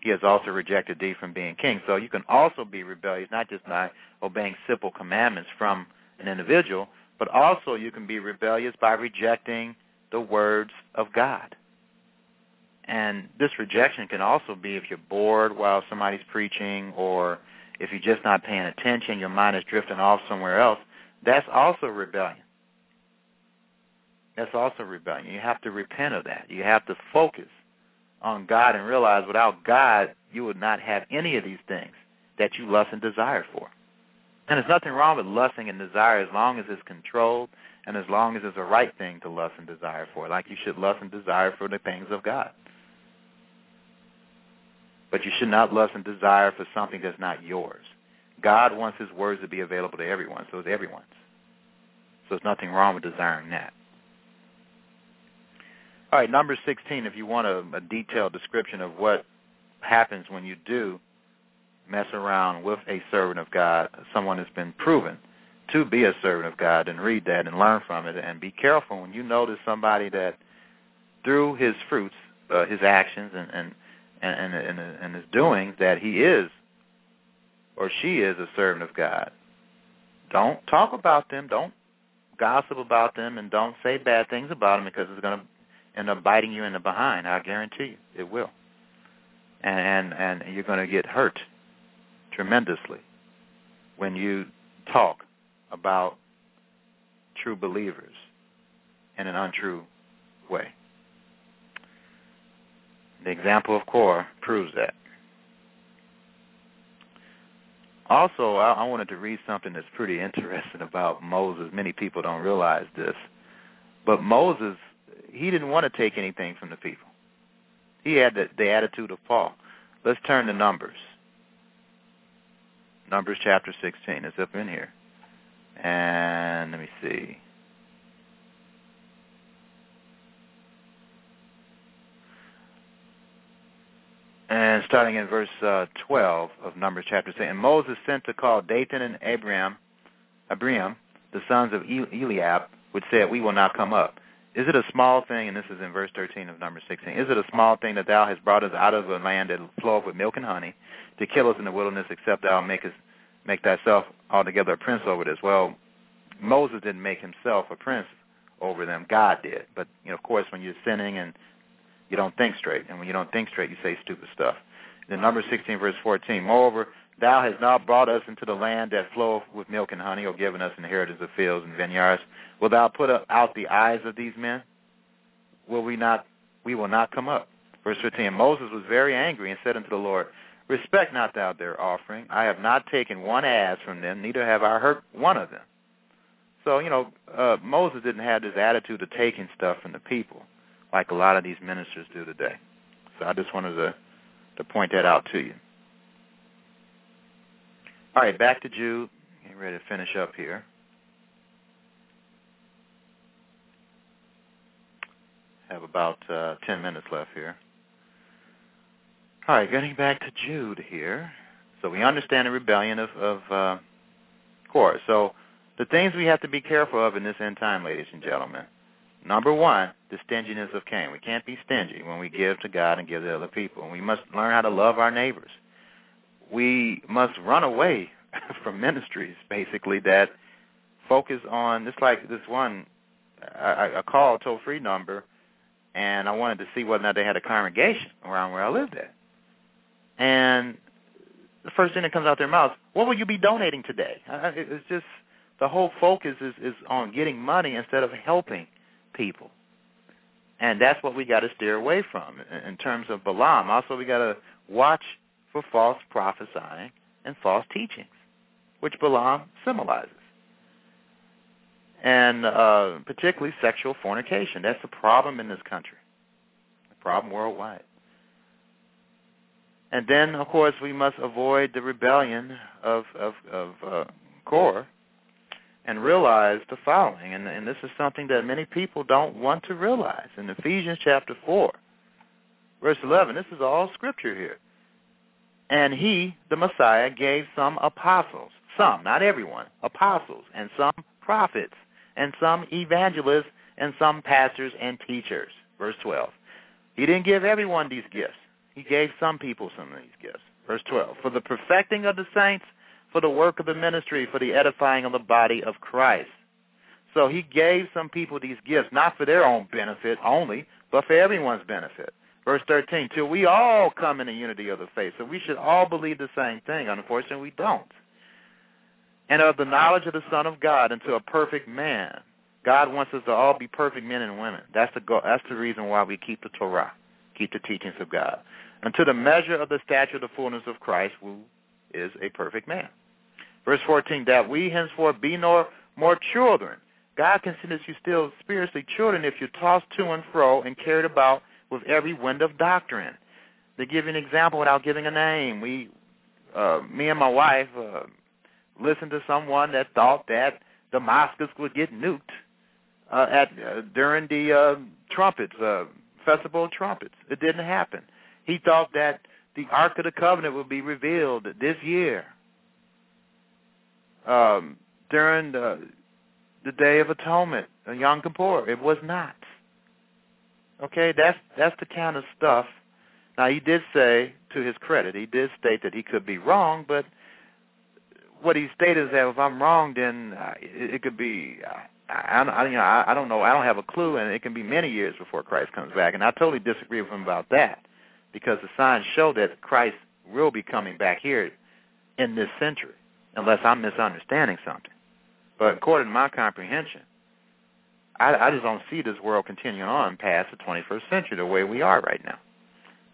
he has also rejected thee from being king. So you can also be rebellious, not just by obeying simple commandments from an individual, but also you can be rebellious by rejecting the words of God. And this rejection can also be if you're bored while somebody's preaching or if you're just not paying attention, your mind is drifting off somewhere else. That's also rebellion. That's also rebellion. You have to repent of that. You have to focus on God and realize without God, you would not have any of these things that you lust and desire for. And there's nothing wrong with lusting and desire as long as it's controlled and as long as it's the right thing to lust and desire for, like you should lust and desire for the things of God. But you should not lust and desire for something that's not yours. God wants his words to be available to everyone, so it's everyone's. So there's nothing wrong with desiring that. All right, number 16, if you want a, a detailed description of what happens when you do mess around with a servant of God, someone has been proven to be a servant of God, and read that and learn from it. And be careful when you notice somebody that through his fruits, uh, his actions, and, and, and, and, and his doings, that he is or she is a servant of God. Don't talk about them. Don't gossip about them, and don't say bad things about them because it's going to end up biting you in the behind. I guarantee you, it will. And and, and you're going to get hurt tremendously when you talk about true believers in an untrue way. The example of Korah proves that. Also, I, I wanted to read something that's pretty interesting about Moses. Many people don't realize this, but Moses he didn't want to take anything from the people. He had the, the attitude of Paul. Let's turn to Numbers. Numbers chapter 16 is up in here. And let me see. And starting in verse uh, 12 of Numbers chapter 6. And Moses sent to call Dathan and Abiram, Abiram, the sons of Eliab, which said, We will not come up. Is it a small thing, and this is in verse 13 of number 16, is it a small thing that thou hast brought us out of a land that floweth with milk and honey to kill us in the wilderness, except thou make us make thyself altogether a prince over this? Well, Moses didn't make himself a prince over them. God did. But, you know, of course, when you're sinning and you don't think straight, and when you don't think straight, you say stupid stuff. In number 16, verse 14, Moreover, thou hast not brought us into the land that floweth with milk and honey, or given us inheritance of fields and vineyards, Will thou put out the eyes of these men? Will we not? We will not come up. Verse 15. Moses was very angry and said unto the Lord, Respect not thou their offering. I have not taken one ass from them, neither have I hurt one of them. So, you know, uh, Moses didn't have this attitude of taking stuff from the people like a lot of these ministers do today. So I just wanted to, to point that out to you. All right, back to Jude. Getting ready to finish up here. have about uh, 10 minutes left here. All right, getting back to Jude here. So we understand the rebellion of, of uh. So the things we have to be careful of in this end time, ladies and gentlemen. Number one, the stinginess of Cain. We can't be stingy when we give to God and give to other people. And we must learn how to love our neighbors. We must run away from ministries, basically, that focus on just like this one I, I called toll free number and I wanted to see whether or not they had a congregation around where I lived at. And the first thing that comes out their mouths, what will you be donating today? It's just the whole focus is, is on getting money instead of helping people. And that's what we got to steer away from in terms of Balaam. Also, we got to watch for false prophesying and false teachings, which Balaam symbolizes. And uh, particularly sexual fornication. That's a problem in this country, a problem worldwide. And then, of course, we must avoid the rebellion of of, of uh, Korah and realize the following, and, and this is something that many people don't want to realize. In Ephesians chapter 4, verse 11, this is all scripture here. And he, the Messiah, gave some apostles, some, not everyone, apostles, and some prophets, and some evangelists, and some pastors and teachers. Verse 12. He didn't give everyone these gifts. He gave some people some of these gifts. Verse 12. For the perfecting of the saints, for the work of the ministry, for the edifying of the body of Christ. So he gave some people these gifts, not for their own benefit only, but for everyone's benefit. Verse 13, till we all come in the unity of the faith. So we should all believe the same thing. Unfortunately, we don't. And of the knowledge of the Son of God into a perfect man. God wants us to all be perfect men and women. That's the goal. That's the reason why we keep the Torah, keep the teachings of God. Unto the measure of the stature of the fullness of Christ, is a perfect man. Verse 14, that we henceforth be no more children. God considers you still spiritually children if you're tossed to and fro and carried about with every wind of doctrine. To give you an example without giving a name, we, uh, me and my wife, uh, listened to someone that thought that Damascus would get nuked uh, at uh, during the uh, trumpets, uh, festival of trumpets. It didn't happen. He thought that the Ark of the Covenant will be revealed this year um, during the, the Day of Atonement, Yom Kippur. It was not. Okay, that's that's the kind of stuff. Now he did say, to his credit, he did state that he could be wrong, but what he stated is that if I'm wrong, then uh, it, it could be. Uh, I, I, you know, I, I don't know. I don't have a clue, and it can be many years before Christ comes back. And I totally disagree with him about that, because the signs show that Christ will be coming back here in this century, unless I'm misunderstanding something. But according to my comprehension, I, I just don't see this world continuing on past the 21st century the way we are right now.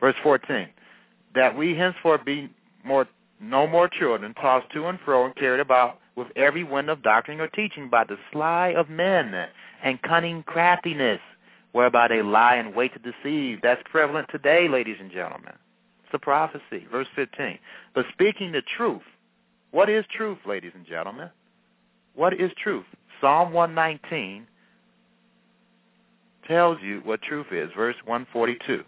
Verse 14, that we henceforth be more no more children, tossed to and fro and carried about with every wind of doctrine or teaching by the sly of men and cunning craftiness, whereby they lie and wait to deceive. That's prevalent today, ladies and gentlemen. It's a prophecy. Verse 15. But speaking the truth, what is truth, ladies and gentlemen? What is truth? Psalm 119 tells you what truth is. Verse 142.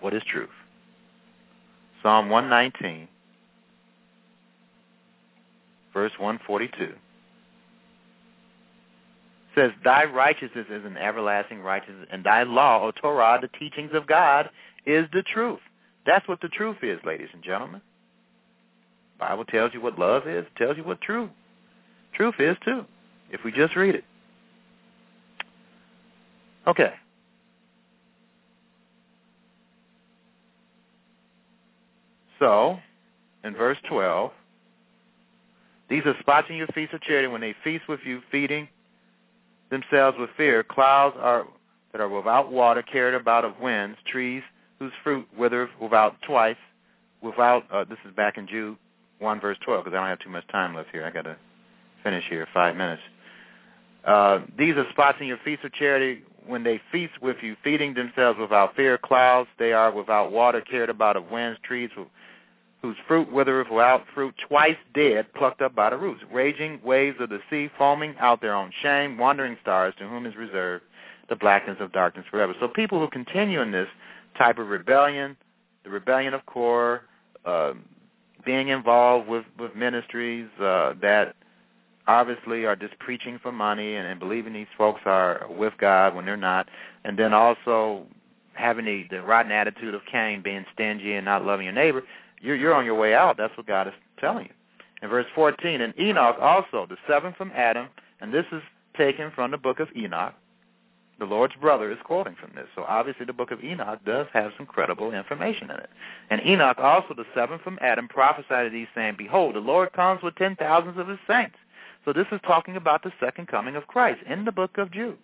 What is truth? Psalm 119, verse 142 says, Thy righteousness is an everlasting righteousness, and thy law, O Torah, the teachings of God, is the truth. That's what the truth is, ladies and gentlemen. Bible tells you what love is, tells you what true truth is too, if we just read it. Okay. So, in verse 12, these are spots in your feast of charity when they feast with you, feeding themselves with fear. Clouds are that are without water, carried about of winds, trees whose fruit withereth without twice, without, uh, this is back in Jude 1 verse 12, because I don't have too much time left here. I got to finish here, five minutes. Uh, these are spots in your feast of charity when they feast with you, feeding themselves without fear. Clouds, they are without water, carried about of winds, trees whose fruit withereth without fruit, twice dead, plucked up by the roots. Raging waves of the sea, foaming out their own shame, wandering stars, to whom is reserved the blackness of darkness forever. So people who continue in this type of rebellion, the rebellion of core, uh, being involved with, with ministries uh, that obviously are just preaching for money and, and believing these folks are with God when they're not, and then also having the, the rotten attitude of Cain, being stingy and not loving your neighbor, you're, you're on your way out. That's what God is telling you. In verse 14, and Enoch also, the seventh from Adam, and this is taken from the book of Enoch. The Lord's brother is quoting from this. So obviously the book of Enoch does have some credible information in it. And Enoch also, the seventh from Adam, prophesied of these, saying, Behold, the Lord comes with ten thousands of his saints. So this is talking about the second coming of Christ in the book of Jude.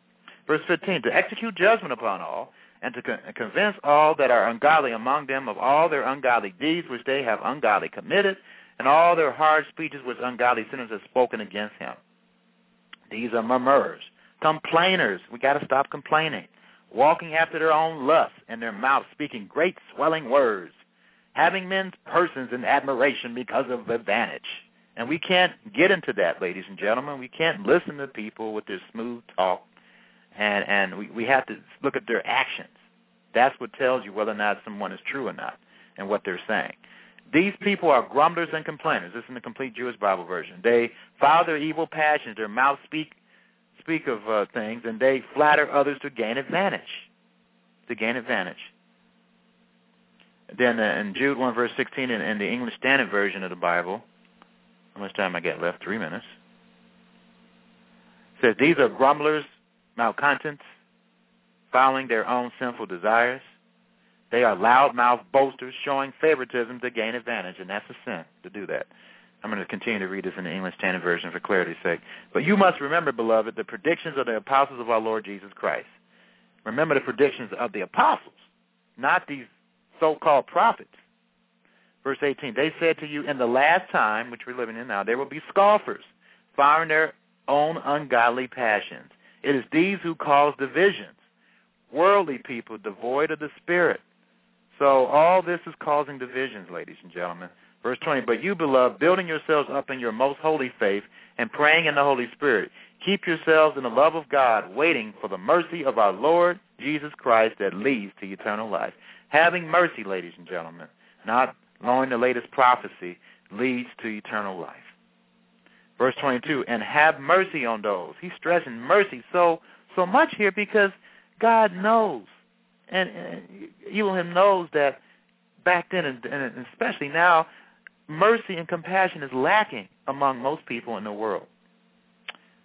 Verse 15, to execute judgment upon all, and to con- convince all that are ungodly among them of all their ungodly deeds which they have ungodly committed, and all their hard speeches which ungodly sinners have spoken against him. These are murmurers, complainers. We got to stop complaining. Walking after their own lusts, and their mouth speaking great swelling words, having men's persons in admiration because of advantage. And we can't get into that, ladies and gentlemen. We can't listen to people with their smooth talk, and and we, we have to look at their actions. That's what tells you whether or not someone is true or not, and what they're saying. These people are grumblers and complainers. This is in the complete Jewish Bible version. They follow their evil passions. Their mouths speak speak of uh, things, and they flatter others to gain advantage. To gain advantage. Then uh, in Jude 1 verse 16 in, in the English Standard Version of the Bible, how much time I got left? Three minutes. Says, These are grumblers, malcontents, following their own sinful desires. They are loudmouth boasters showing favoritism to gain advantage, and that's a sin to do that. I'm going to continue to read this in the English Standard Version for clarity's sake. But you must remember, beloved, the predictions of the apostles of our Lord Jesus Christ. Remember the predictions of the apostles, not these so-called prophets. Verse 18, they said to you, in the last time, which we're living in now, there will be scoffers, following their own ungodly passions. It is these who cause divisions, worldly people devoid of the Spirit. So all this is causing divisions, ladies and gentlemen. Verse 20, But you, beloved, building yourselves up in your most holy faith and praying in the Holy Spirit, keep yourselves in the love of God, waiting for the mercy of our Lord Jesus Christ that leads to eternal life. Having mercy, ladies and gentlemen, not knowing the latest prophecy, leads to eternal life. Verse 22, and have mercy on those. He's stressing mercy so so much here because God knows, and, and Elohim knows that back then, and, and especially now, mercy and compassion is lacking among most people in the world.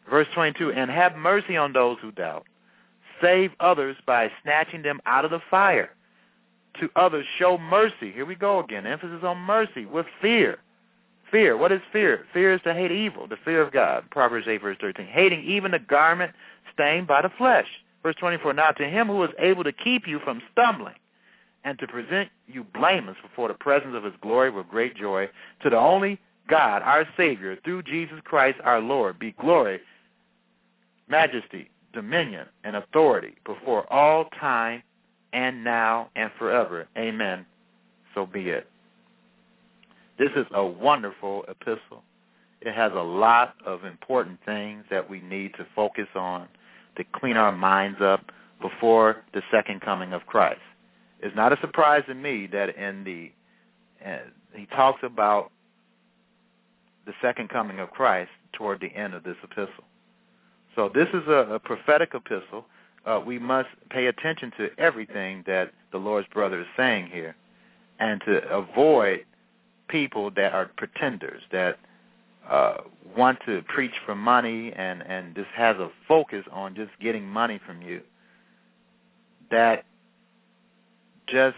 Verse 22, and have mercy on those who doubt. Save others by snatching them out of the fire. To others, show mercy. Here we go again. Emphasis on mercy with fear. Fear. What is fear? Fear is to hate evil, the fear of God. Proverbs 8, verse 13. Hating even the garment stained by the flesh. Verse 24, Now to him who is able to keep you from stumbling and to present you blameless before the presence of his glory with great joy, to the only God, our Savior, through Jesus Christ our Lord, be glory, majesty, dominion, and authority before all time and now and forever. Amen. So be it. This is a wonderful epistle. It has a lot of important things that we need to focus on to clean our minds up before the second coming of Christ. It's not a surprise to me that in the uh, he talks about the second coming of Christ toward the end of this epistle. So this is a, a prophetic epistle. Uh, we must pay attention to everything that the Lord's brother is saying here, and to avoid people that are pretenders that uh, want to preach for money and and just has a focus on just getting money from you. That just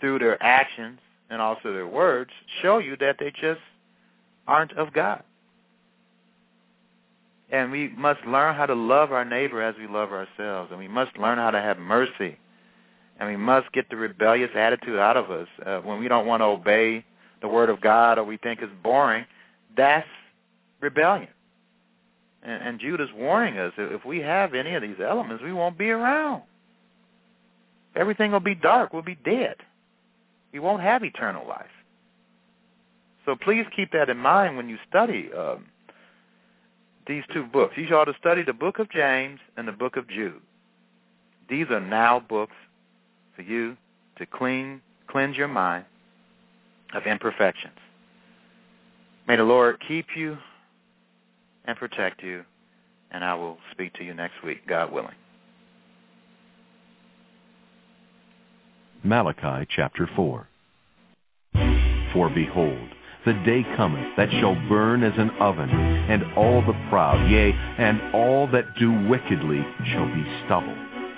through their actions and also their words show you that they just aren't of God. And we must learn how to love our neighbor as we love ourselves. And we must learn how to have mercy. And we must get the rebellious attitude out of us. Uh, when we don't want to obey the Word of God or we think it's boring, that's rebellion. And, and is warning us, if we have any of these elements, we won't be around. Everything will be dark. We'll be dead. We won't have eternal life. So please keep that in mind when you study um, these two books. You ought to study the book of James and the book of Jude. These are now books for you to clean, cleanse your mind of imperfections. May the Lord keep you and protect you, and I will speak to you next week, God willing. Malachi chapter 4 For behold, the day cometh that shall burn as an oven, and all the proud, yea, and all that do wickedly shall be stubble.